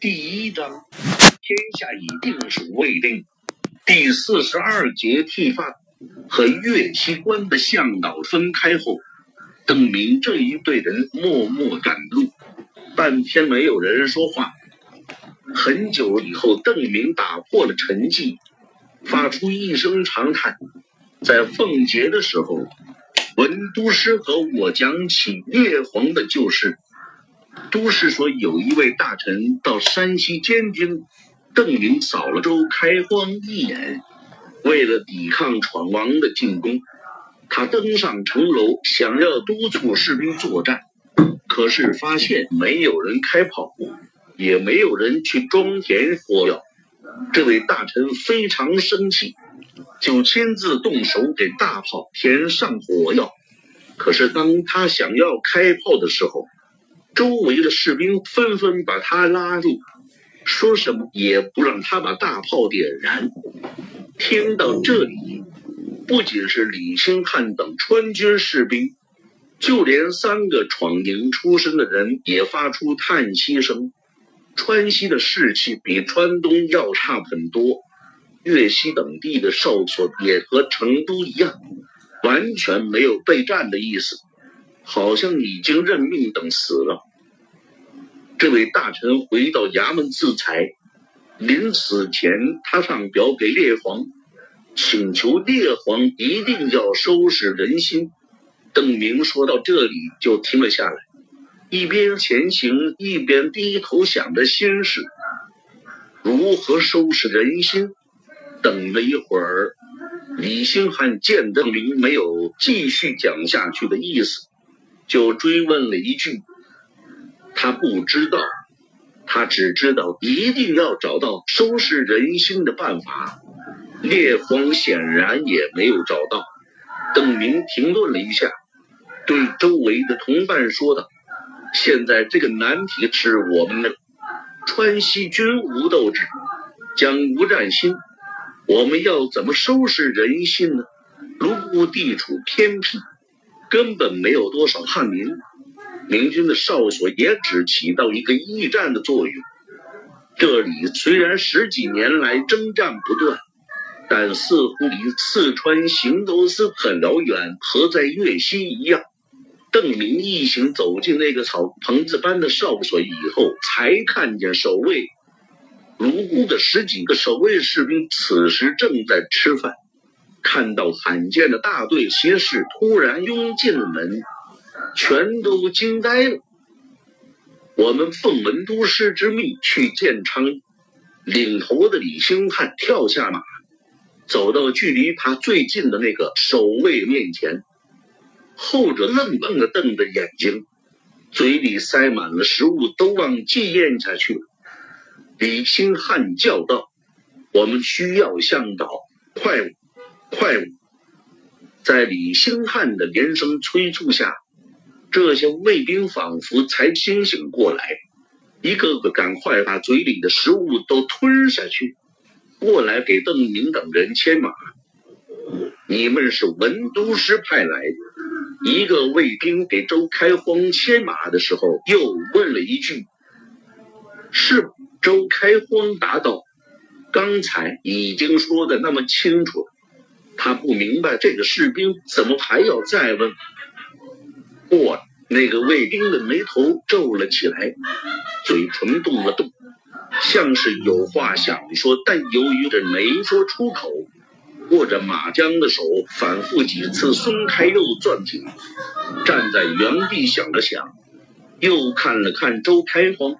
第一章，天下已定属未定。第四十二节剃发。和岳西关的向导分开后，邓明这一队人默默赶路，半天没有人说话。很久以后，邓明打破了沉寂，发出一声长叹。在奉节的时候，文都师和我讲起列皇的旧事。都师说，有一位大臣到山西监军，邓明扫了周开荒一眼。为了抵抗闯王的进攻，他登上城楼，想要督促士兵作战，可是发现没有人开炮，也没有人去装填火药。这位大臣非常生气，就亲自动手给大炮填上火药。可是当他想要开炮的时候，周围的士兵纷纷把他拉住，说什么也不让他把大炮点燃。听到这里，不仅是李兴汉等川军士兵，就连三个闯营出身的人也发出叹息声。川西的士气比川东要差很多，粤西等地的哨所也和成都一样，完全没有备战的意思，好像已经认命等死了。这位大臣回到衙门自裁。临死前，他上表给列皇，请求列皇一定要收拾人心。邓明说到这里就停了下来，一边前行一边低头想着心事，如何收拾人心？等了一会儿，李兴汉见邓明没有继续讲下去的意思，就追问了一句：“他不知道。”他只知道一定要找到收拾人心的办法，聂荒显然也没有找到。邓明停顿了一下，对周围的同伴说道：“现在这个难题是我们的，川西军无斗志，将无战心，我们要怎么收拾人心呢？泸沽地处偏僻，根本没有多少汉民。”明军的哨所也只起到一个驿站的作用。这里虽然十几年来征战不断，但似乎离四川行都司很遥远，和在粤西一样。邓明一行走进那个草棚子般的哨所以后，才看见守卫如屋的十几个守卫士兵，此时正在吃饭。看到罕见的大队骑士突然拥进了门。全都惊呆了。我们奉文都师之命去建昌，领头的李兴汉跳下马，走到距离他最近的那个守卫面前，后者愣愣的瞪着眼睛，嘴里塞满了食物，都忘记咽下去了。李兴汉叫道：“我们需要向导，快，快！”在李兴汉的连声催促下。这些卫兵仿佛才清醒过来，一个个赶快把嘴里的食物都吞下去，过来给邓明等人牵马。你们是文都师派来的？一个卫兵给周开荒牵马的时候，又问了一句：“是？”周开荒答道：“刚才已经说的那么清楚了。”他不明白这个士兵怎么还要再问。过那个卫兵的眉头皱了起来，嘴唇动了动，像是有话想说，但由于这没说出口。握着马缰的手反复几次松开又攥紧，站在原地想了想，又看了看周开荒：“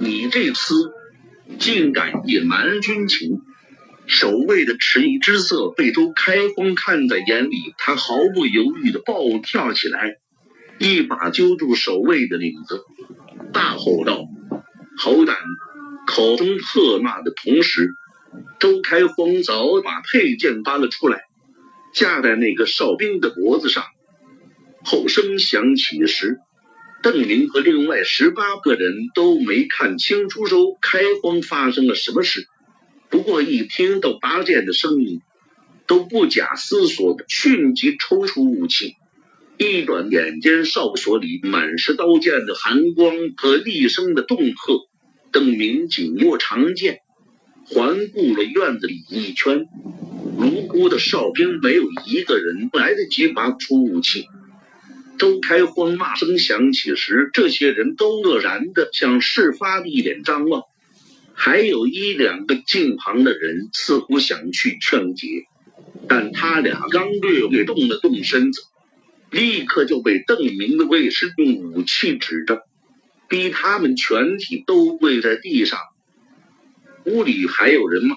你这厮竟敢隐瞒军情！”守卫的迟疑之色被周开荒看在眼里，他毫不犹豫的暴跳起来，一把揪住守卫的领子，大吼道：“好胆！”口中喝骂的同时，周开荒早把佩剑拔了出来，架在那个哨兵的脖子上。后声响起时，邓明和另外十八个人都没看清楚周开荒发生了什么事。不过一听到拔剑的声音，都不假思索的迅即抽出武器，一转眼间，哨所里满是刀剑的寒光和厉声的恫吓。邓明紧握长剑，环顾了院子里一圈，卢沟的哨兵没有一个人来得及拔出武器。周开荒骂声响起时，这些人都愕然的向事发地点张望，还有一两个近旁的人似乎想去劝解，但他俩刚略略动了动身子，立刻就被邓明的卫士用武器指着。逼他们全体都跪在地上。屋里还有人吗？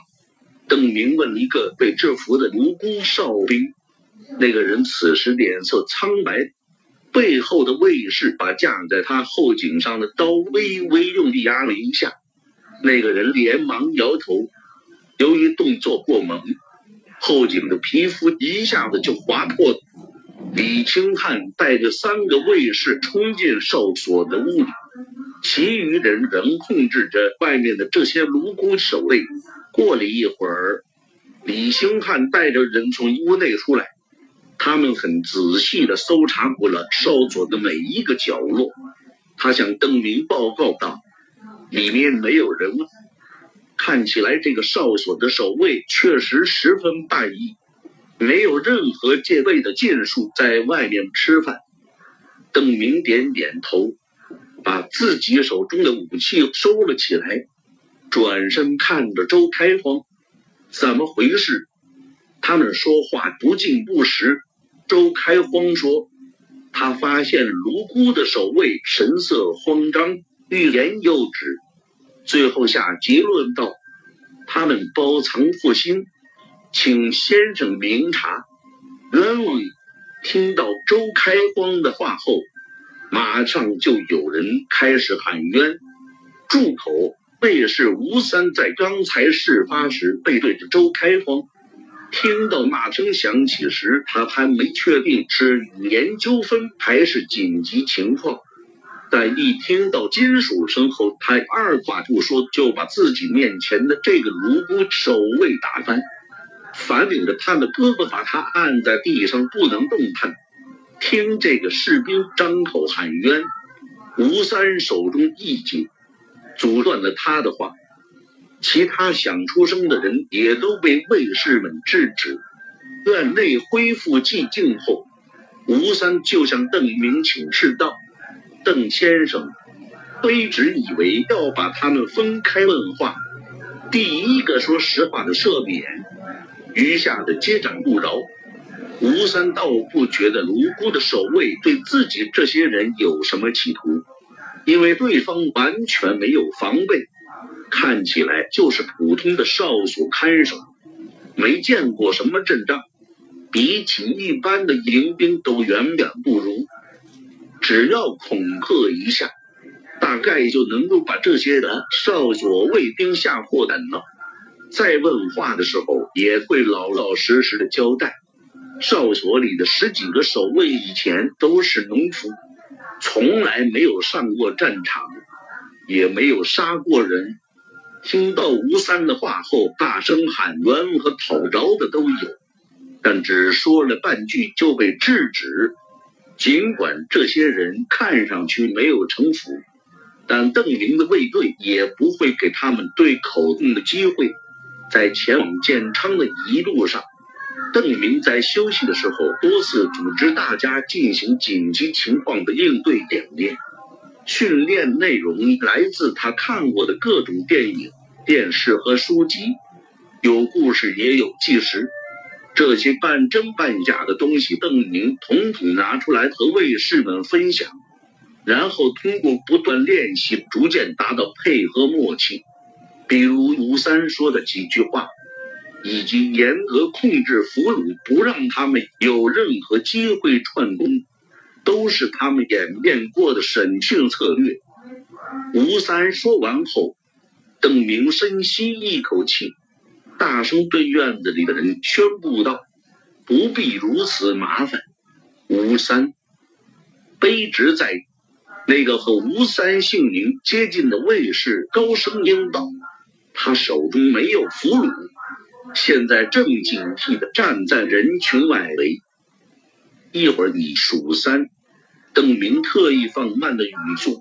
邓明问了一个被制服的卢孤哨兵。那个人此时脸色苍白，背后的卫士把架在他后颈上的刀微微用力压了一下。那个人连忙摇头。由于动作过猛，后颈的皮肤一下子就划破。李清汉带着三个卫士冲进哨所的屋里。其余人仍控制着外面的这些卢沟守卫。过了一会儿，李兴汉带着人从屋内出来，他们很仔细地搜查过了哨所的每一个角落。他向邓明报告道：“里面没有人了，看起来这个哨所的守卫确实十分大意，没有任何戒备的剑术在外面吃饭。”邓明点点头。把自己手中的武器收了起来，转身看着周开荒，怎么回事？他们说话不敬不实。周开荒说，他发现卢姑的守卫神色慌张，欲言又止，最后下结论道：他们包藏祸心，请先生明察。冤枉！听到周开荒的话后。马上就有人开始喊冤，住口！卫士吴三在刚才事发时背对着周开荒，听到骂声响起时，他还没确定是语言纠纷还是紧急情况，但一听到金属声后，他二话不说就把自己面前的这个卢沟守卫打翻，反领着他的胳膊把他按在地上不能动弹。听这个士兵张口喊冤，吴三手中一紧，阻断了他的话。其他想出声的人也都被卫士们制止。院内恢复寂静后，吴三就向邓明请示道：“邓先生，卑职以为要把他们分开问话，第一个说实话的赦免，余下的接掌不饶。”吴三倒不觉得卢沟的守卫对自己这些人有什么企图，因为对方完全没有防备，看起来就是普通的哨所看守，没见过什么阵仗，比起一般的迎宾都远远不如。只要恐吓一下，大概就能够把这些人哨所卫兵吓破胆了。在问话的时候，也会老老实实的交代。哨所里的十几个守卫以前都是农夫，从来没有上过战场，也没有杀过人。听到吴三的话后，大声喊冤和讨饶的都有，但只说了半句就被制止。尽管这些人看上去没有城府，但邓明的卫队也不会给他们对口供的机会。在前往建昌的一路上。邓明在休息的时候，多次组织大家进行紧急情况的应对演练。训练内容来自他看过的各种电影、电视和书籍，有故事也有纪实。这些半真半假的东西，邓宁统统拿出来和卫士们分享，然后通过不断练习，逐渐达到配合默契。比如吴三说的几句话。以及严格控制俘虏，不让他们有任何机会串供，都是他们演练过的审讯策略。吴三说完后，邓明深吸一口气，大声对院子里的人宣布道：“不必如此麻烦。”吴三，卑职在。那个和吴三姓名接近的卫士高声应道：“他手中没有俘虏。”现在正警惕地站在人群外围。一会儿你数三。邓明特意放慢了语速，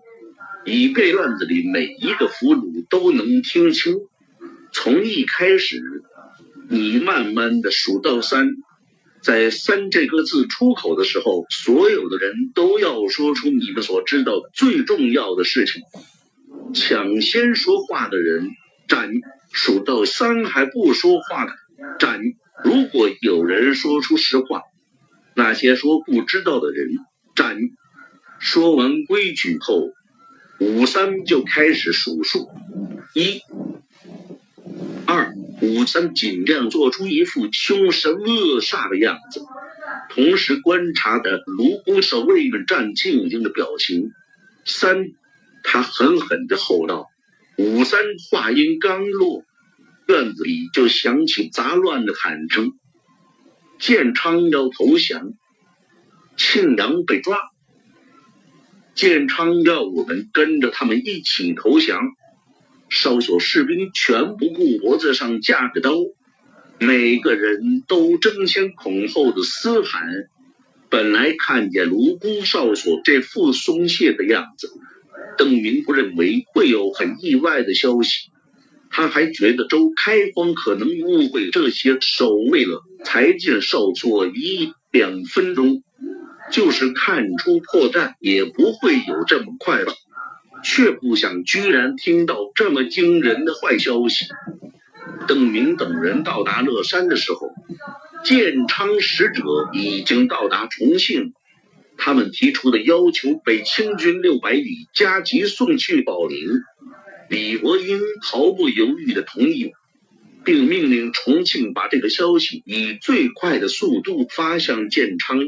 以便院子里每一个俘虏都能听清。从一开始，你慢慢的数到三，在三这个字出口的时候，所有的人都要说出你们所知道最重要的事情。抢先说话的人站，数到三还不说话的站。如果有人说出实话，那些说不知道的人站。说完规矩后，五三就开始数数，一、二、五三，尽量做出一副凶神恶煞的样子，同时观察着卢沟守卫们战兢兢的表情。三，他狠狠的吼道：“五三！”话音刚落，院子里就响起杂乱的喊声：“建昌要投降，庆阳被抓。”建昌要我们跟着他们一起投降，哨所士兵全不顾脖子上架着刀，每个人都争先恐后的嘶喊。本来看见卢沟哨所这副松懈的样子，邓明不认为会有很意外的消息，他还觉得周开荒可能误会这些守卫了才进哨所一两分钟。就是看出破绽也不会有这么快吧，却不想居然听到这么惊人的坏消息。邓明等人到达乐山的时候，建昌使者已经到达重庆，他们提出的要求被清军六百里加急送去保林。李伯英毫不犹豫地同意，并命令重庆把这个消息以最快的速度发向建昌。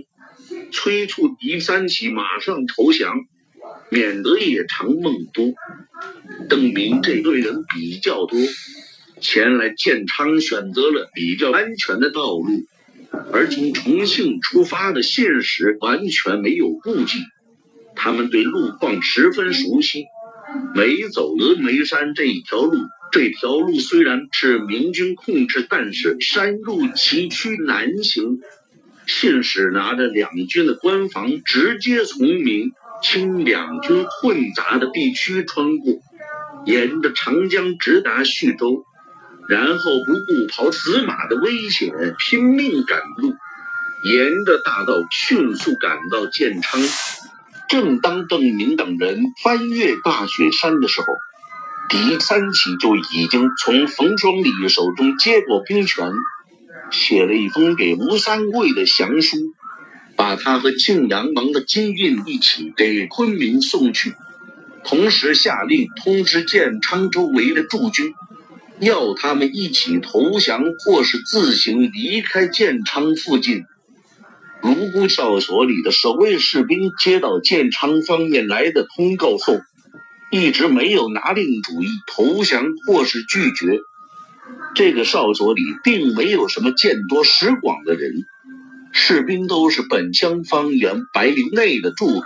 催促狄三喜马上投降，免得夜长梦多。邓明这队人比较多，前来建昌选择了比较安全的道路，而从重庆出发的信使完全没有顾忌，他们对路况十分熟悉。没走峨眉山这一条路，这条路虽然是明军控制，但是山路崎岖难行。信使拿着两军的官房，直接从明清两军混杂的地区穿过，沿着长江直达徐州，然后不顾跑死马的危险，拼命赶路，沿着大道迅速赶到建昌。正当邓明等人翻越大雪山的时候，狄三喜就已经从冯双礼手中接过兵权。写了一封给吴三桂的降书，把他和庆阳王的金印一起给昆明送去，同时下令通知建昌周围的驻军，要他们一起投降或是自行离开建昌附近。卢沟哨所里的守卫士兵接到建昌方面来的通告后，一直没有拿定主意投降或是拒绝。这个哨所里并没有什么见多识广的人，士兵都是本乡方圆百里内的住户。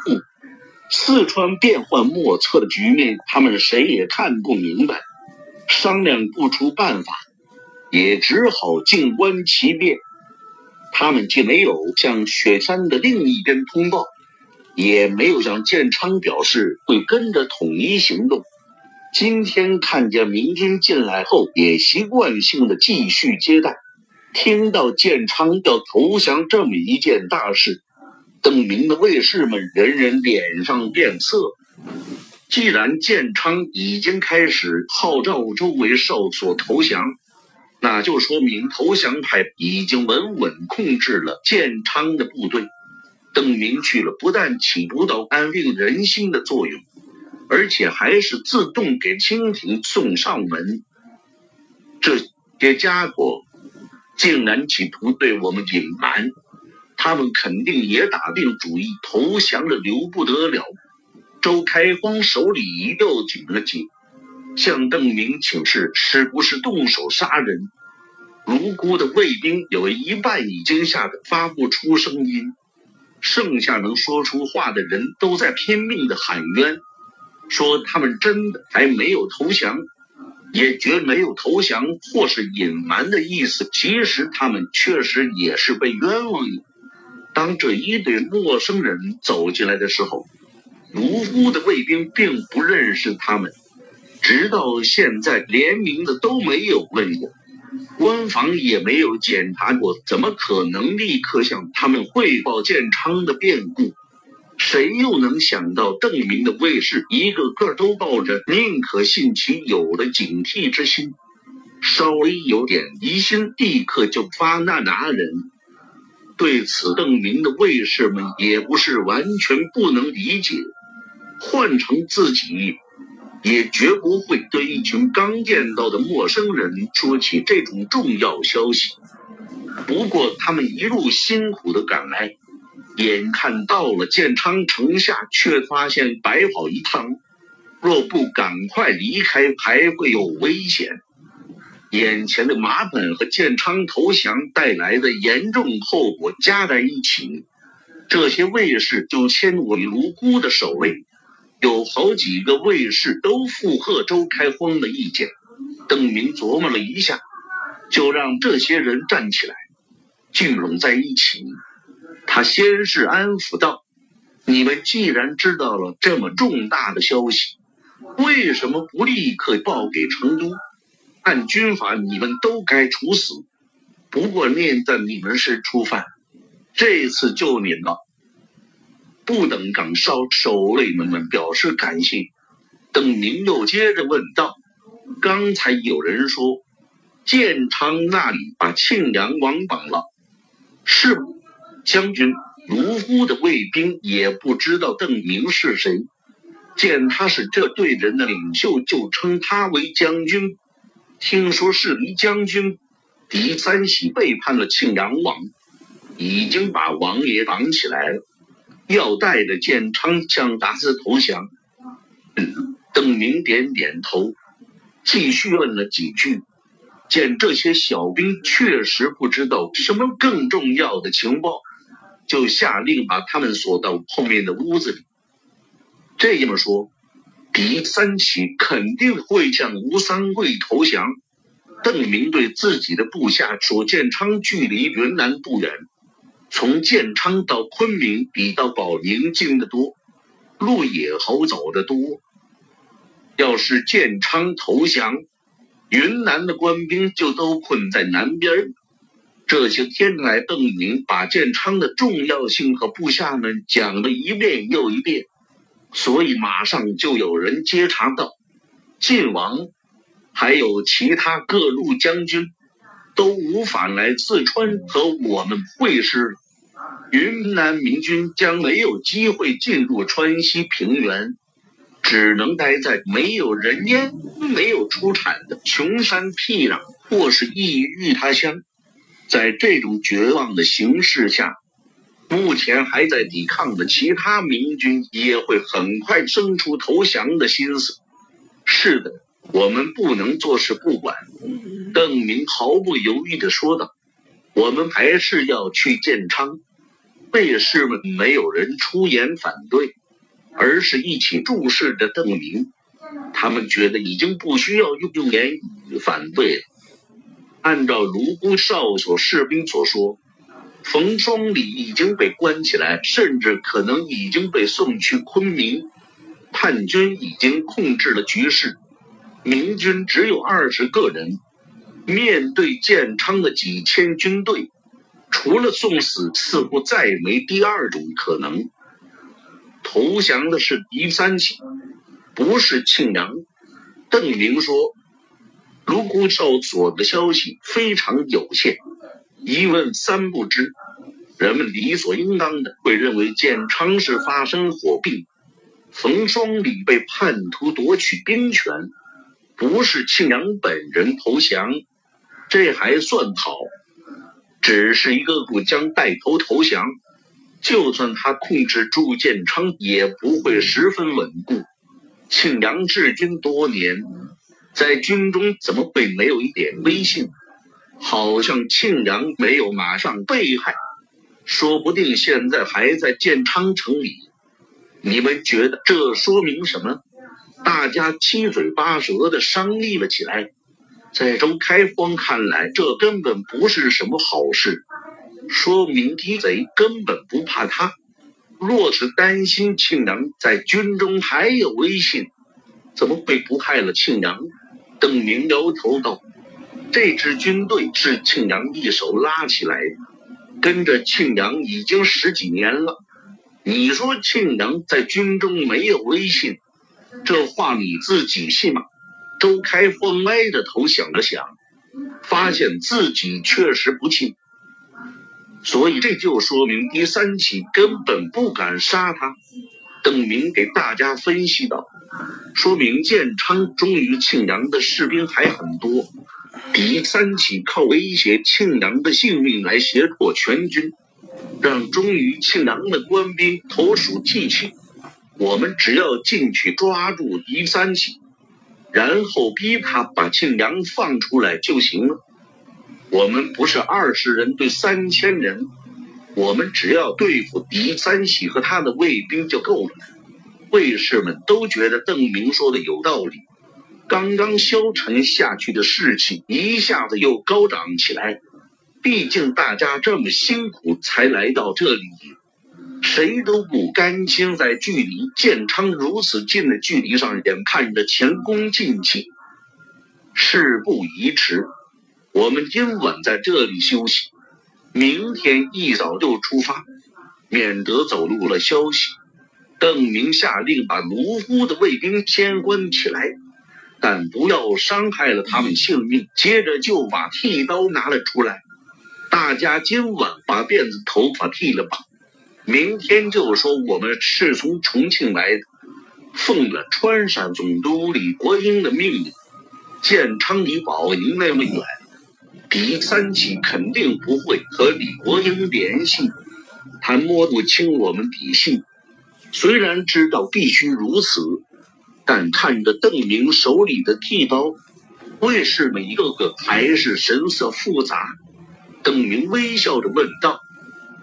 四川变幻莫测的局面，他们谁也看不明白，商量不出办法，也只好静观其变。他们既没有向雪山的另一边通报，也没有向建昌表示会跟着统一行动。今天看见明军进来后，也习惯性的继续接待。听到建昌要投降这么一件大事，邓明的卫士们人人脸上变色。既然建昌已经开始号召周围哨所投降，那就说明投降派已经稳稳控制了建昌的部队。邓明去了，不但起不到安定人心的作用。而且还是自动给清廷送上门，这些家伙竟然企图对我们隐瞒，他们肯定也打定主意投降了，留不得了。周开荒手里又紧了紧，向邓明请示是不是动手杀人。无辜的卫兵有一半已经吓得发不出声音，剩下能说出话的人都在拼命的喊冤。说他们真的还没有投降，也绝没有投降或是隐瞒的意思。其实他们确实也是被冤枉的。当这一对陌生人走进来的时候，卢屋的卫兵并不认识他们，直到现在连名字都没有问过，官方也没有检查过，怎么可能立刻向他们汇报建昌的变故？谁又能想到邓明的卫士一个个都抱着宁可信其有的警惕之心，稍微有点疑心，立刻就发难拿人。对此，邓明的卫士们也不是完全不能理解。换成自己，也绝不会对一群刚见到的陌生人说起这种重要消息。不过，他们一路辛苦的赶来，眼看到了建昌城下，却发现白跑一趟，若不赶快离开，还会有危险。眼前的麻烦和建昌投降带来的严重后果加在一起，这些卫士就迁为卢孤的守卫。有好几个卫士都附和周开荒的意见。邓明琢磨了一下，就让这些人站起来，聚拢在一起。他先是安抚道：“你们既然知道了这么重大的消息，为什么不立刻报给成都？按军法，你们都该处死。不过念在你们是初犯，这次就免了。”不等岗哨守卫们们表示感谢，邓明又接着问道：“刚才有人说，建昌那里把庆阳王绑了，是将军。”卢沽的卫兵也不知道邓明是谁，见他是这队人的领袖，就称他为将军。听说是离将军狄三喜背叛了庆阳王，已经把王爷绑起来了。要带着建昌向达斯投降。邓明点点头，继续问了几句。见这些小兵确实不知道什么更重要的情报，就下令把他们锁到后面的屋子里。这么说，狄三起肯定会向吴三桂投降。邓明对自己的部下说：“建昌距离云南不远。”从建昌到昆明比到保宁近得多，路也好走得多。要是建昌投降，云南的官兵就都困在南边。这些天来，邓颖把建昌的重要性和部下们讲了一遍又一遍，所以马上就有人接茬道：“晋王，还有其他各路将军，都无法来四川和我们会师。”云南明军将没有机会进入川西平原，只能待在没有人烟、没有出产的穷山僻壤或是异域他乡。在这种绝望的形势下，目前还在抵抗的其他明军也会很快生出投降的心思。是的，我们不能坐视不管。”邓明毫不犹豫地说道，“我们还是要去建昌。”卫士们没有人出言反对，而是一起注视着邓明。他们觉得已经不需要用用言语反对了。按照卢沟哨所士兵所说，冯双礼已经被关起来，甚至可能已经被送去昆明。叛军已经控制了局势，明军只有二十个人，面对建昌的几千军队。除了送死，似乎再没第二种可能。投降的是狄三喜，不是庆阳。邓明说：“卢沟哨所的消息非常有限，一问三不知。人们理所应当的会认为建昌是发生火并，冯双礼被叛徒夺取兵权，不是庆阳本人投降。这还算好。”只是一个部将带头投降，就算他控制住建昌，也不会十分稳固。庆阳治军多年，在军中怎么会没有一点威信？好像庆阳没有马上被害，说不定现在还在建昌城里。你们觉得这说明什么？大家七嘴八舌的商议了起来。在周开荒看来，这根本不是什么好事。说明敌贼根本不怕他。若是担心庆阳在军中还有威信，怎么会不害了庆阳？邓明摇头道：“这支军队是庆阳一手拉起来的，跟着庆阳已经十几年了。你说庆阳在军中没有威信，这话你自己信吗？”周开峰歪着头想了想，发现自己确实不信。所以这就说明第三起根本不敢杀他。邓明给大家分析道：“说明建昌忠于庆阳的士兵还很多。第三起靠威胁庆阳的性命来胁迫全军，让忠于庆阳的官兵投鼠忌器。我们只要进去抓住第三起，然后逼他把庆阳放出来就行了。”我们不是二十人对三千人，我们只要对付狄三喜和他的卫兵就够了。卫士们都觉得邓明说的有道理，刚刚消沉下去的士气一下子又高涨起来。毕竟大家这么辛苦才来到这里，谁都不甘心在距离建昌如此近的距离上眼看着前功尽弃。事不宜迟。我们今晚在这里休息，明天一早就出发，免得走漏了消息。邓明下令把卢沽的卫兵先关起来，但不要伤害了他们性命。接着就把剃刀拿了出来，大家今晚把辫子头发剃了吧，明天就说我们是从重庆来的，奉了川陕总督李国英的命令。建昌离宝宁那么远。狄三喜肯定不会和李国英联系，他摸不清我们底细。虽然知道必须如此，但看着邓明手里的剃刀，卫士们一个个还是神色复杂。邓明微笑着问道：“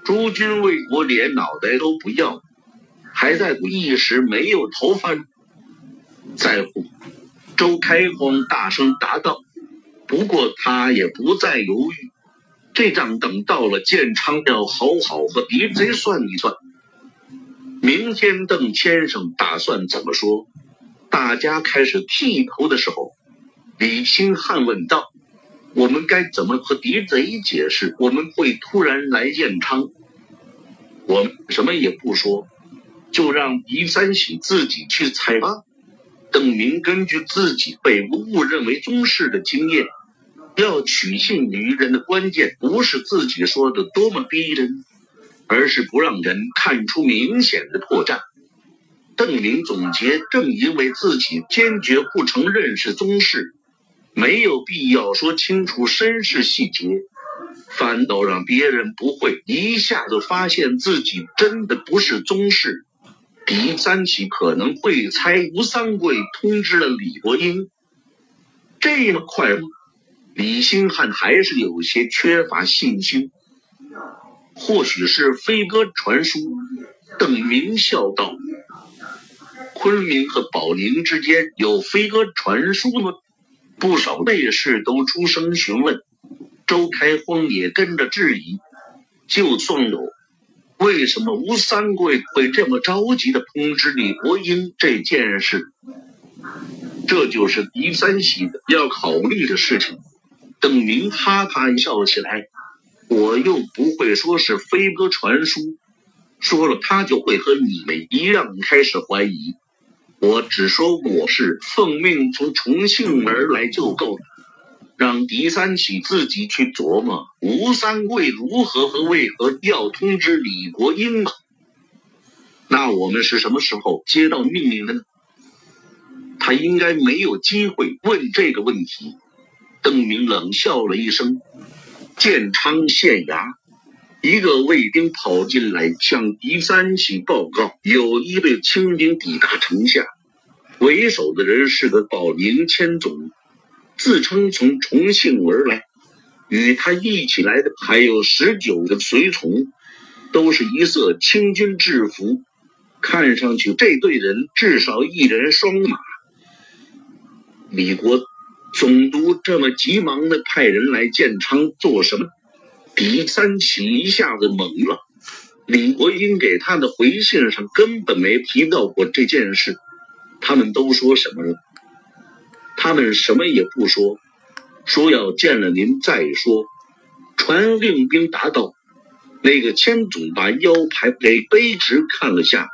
诸军为国连脑袋都不要，还在乎一时没有头发？在乎。”周开荒大声答道。不过他也不再犹豫，这账等到了建昌，要好好和敌贼算一算。明天邓先生打算怎么说？大家开始剃头的时候，李兴汉问道：“我们该怎么和狄贼解释？我们会突然来建昌？我们什么也不说，就让狄三喜自己去猜吧。”邓明根据自己被误认为宗室的经验。要取信于人的关键，不是自己说的多么逼真，而是不让人看出明显的破绽。邓明总结：正因为自己坚决不承认是宗室，没有必要说清楚身世细节，反倒让别人不会一下子发现自己真的不是宗室。第三起可能会猜吴三桂通知了李国英，这么快吗？李兴汉还是有些缺乏信心，或许是飞鸽传书。邓明笑道：“昆明和保宁之间有飞鸽传书吗？”不少内侍都出声询问，周开荒也跟着质疑：“就算有，为什么吴三桂会这么着急的通知李国英这件事？这就是狄三喜要考虑的事情。”邓明哈哈笑起来，我又不会说是飞鸽传书，说了他就会和你们一样开始怀疑。我只说我是奉命从重庆而来就够了，让狄三喜自己去琢磨吴三桂如何和为何要通知李国英吧。那我们是什么时候接到命令的呢？他应该没有机会问这个问题。邓明冷笑了一声。建昌县衙，一个卫兵跑进来向狄三喜报告：有一队清兵抵达城下，为首的人是个保宁千总，自称从重庆而来。与他一起来的还有十九个随从，都是一色清军制服，看上去这队人至少一人双马。李国。总督这么急忙的派人来建昌做什么？狄三喜一下子懵了。李国英给他的回信上根本没提到过这件事。他们都说什么了？他们什么也不说，说要见了您再说。传令兵答道：“那个千总把腰牌给卑职看了下，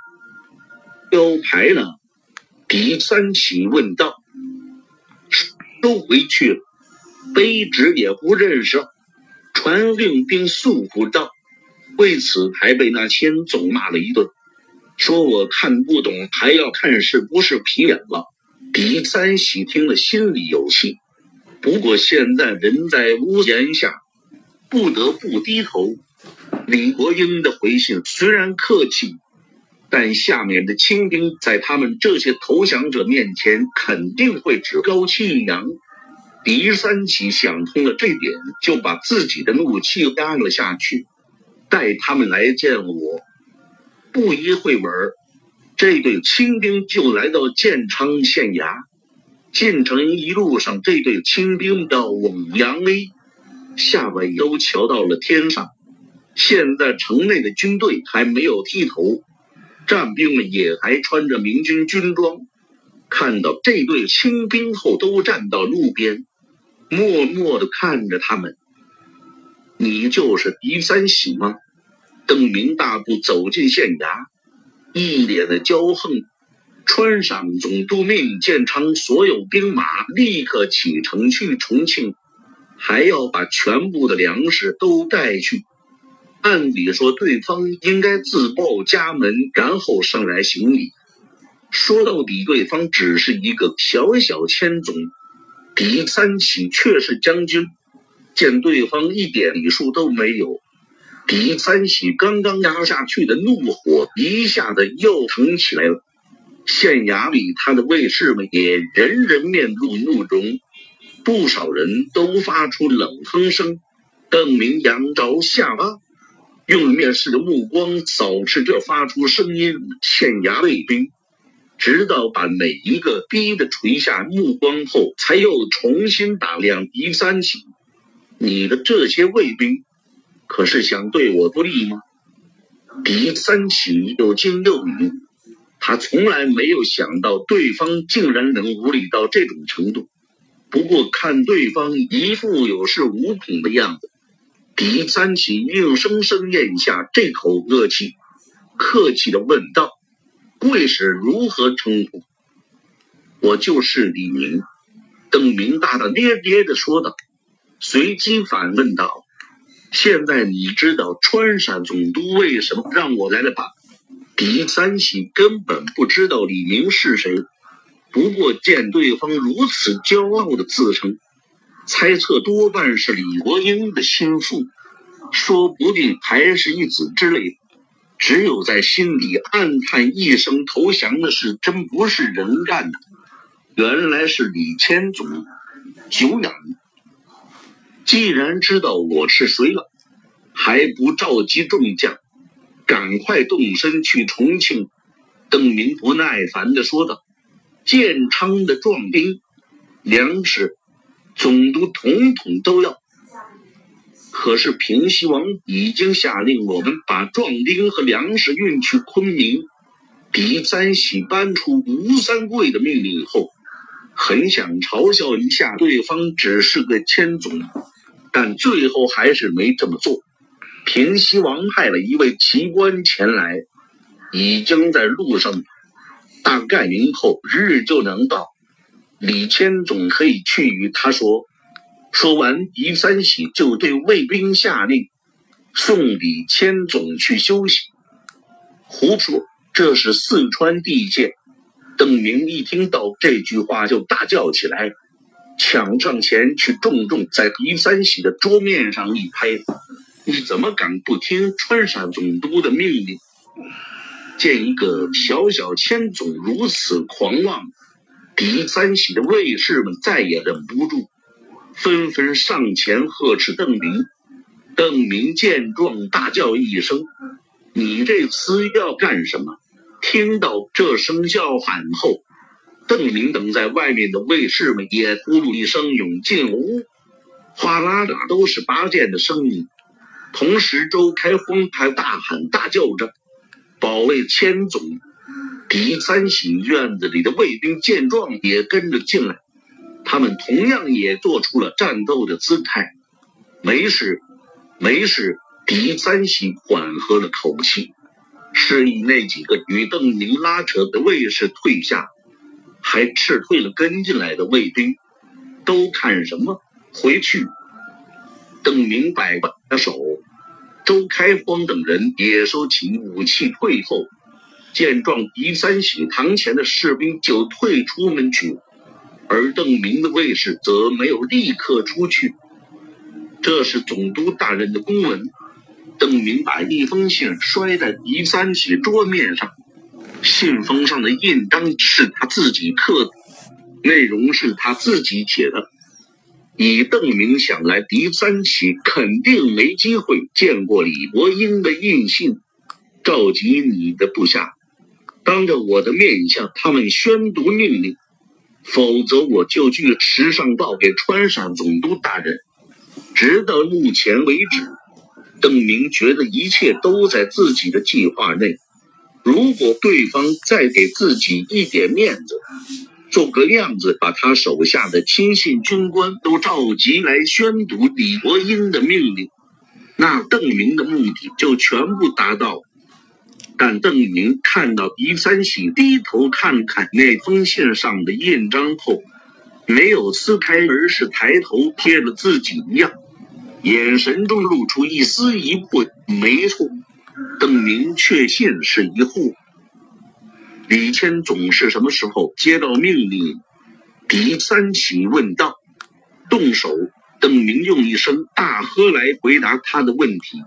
腰牌呢？”狄三喜问道。都回去了，卑职也不认识。传令兵诉不到：“为此还被那千总骂了一顿，说我看不懂，还要看是不是皮眼了。”狄三喜听了，心里有气，不过现在人在屋檐下，不得不低头。李国英的回信虽然客气，但下面的清兵在他们这些投降者面前，肯定会趾高气扬。狄三喜想通了这点，就把自己的怒气压了下去，带他们来见我。不一会儿，这队清兵就来到建昌县衙。进城一路上，这队清兵要往扬威，下巴都瞧到了天上。现在城内的军队还没有剃头，战兵们也还穿着明军军装。看到这对清兵后，都站到路边。默默地看着他们，你就是狄三喜吗？邓明大步走进县衙，一脸的骄横。川上总督命建昌所有兵马立刻启程去重庆，还要把全部的粮食都带去。按理说，对方应该自报家门，然后上来行礼。说到底，对方只是一个小小千总。狄三喜却是将军，见对方一点礼数都没有，狄三喜刚刚压下去的怒火一下子又腾起来了。县衙里，他的卫士们也人人面露怒容，不少人都发出冷哼声。邓明扬着下巴，用蔑视的目光扫视着发出声音县衙卫兵。直到把每一个逼得垂下目光后，才又重新打量狄三喜。你的这些卫兵，可是想对我不利吗？狄三喜又惊又怒，他从来没有想到对方竟然能无礼到这种程度。不过看对方一副有恃无恐的样子，狄三喜硬生生咽下这口恶气，客气的问道。贵使如何称呼？我就是李明。邓明大大咧咧的说道，随即反问道：“现在你知道川陕总督为什么让我来了吧？”狄三喜根本不知道李明是谁，不过见对方如此骄傲的自称，猜测多半是李国英的心腹，说不定还是一子之类。只有在心里暗叹一声：“投降的事真不是人干的。”原来是李千总，久仰。既然知道我是谁了，还不召集众将，赶快动身去重庆？”邓明不耐烦的说道。“建昌的壮丁、粮食，总督统统都要。”可是平西王已经下令我们把壮丁和粮食运去昆明。狄三喜搬出吴三桂的命令后，很想嘲笑一下对方只是个千总，但最后还是没这么做。平西王派了一位奇官前来，已经在路上，大概明后日就能到。李千总可以去与他说。说完，狄三喜就对卫兵下令，送李千总去休息。胡说，这是四川地界。邓明一听到这句话，就大叫起来，抢上前去，重重在狄三喜的桌面上一拍：“你怎么敢不听川陕总督的命令？”见一个小小千总如此狂妄，狄三喜的卫士们再也忍不住。纷纷上前呵斥邓明。邓明见状，大叫一声：“你这厮要干什么？”听到这声叫喊后，邓明等在外面的卫士们也咕噜一声涌进屋，哗啦啦都是拔剑的声音。同时，周开荒还大喊大叫着保卫千总。狄三喜院子里的卫兵见状也跟着进来，他们同样也做出了战斗的姿态。没事，没事。狄三喜缓和了口气，示意那几个与邓明拉扯的卫士退下，还斥退了跟进来的卫兵。都看什么？回去！邓明摆摆手，周开荒等人也收起武器退后。见状，狄三喜堂前的士兵就退出门去，而邓明的卫士则没有立刻出去。这是总督大人的公文。邓明把一封信摔在狄三喜桌面上，信封上的印章是他自己刻的，内容是他自己写的。以邓明想来，狄三喜肯定没机会见过李伯英的印信，召集你的部下。当着我的面向他们宣读命令，否则我就据时上报给川陕总督大人。直到目前为止，邓明觉得一切都在自己的计划内。如果对方再给自己一点面子，做个样子，把他手下的亲信军官都召集来宣读李伯英的命令，那邓明的目的就全部达到。但邓明看到狄三喜低头看看那封信上的印章后，没有撕开，而是抬头瞥了自己一样，眼神中露出一丝疑惑。没错，邓明确信是一户。李谦总是什么时候接到命令？狄三喜问道。动手。邓明用一声大喝来回答他的问题。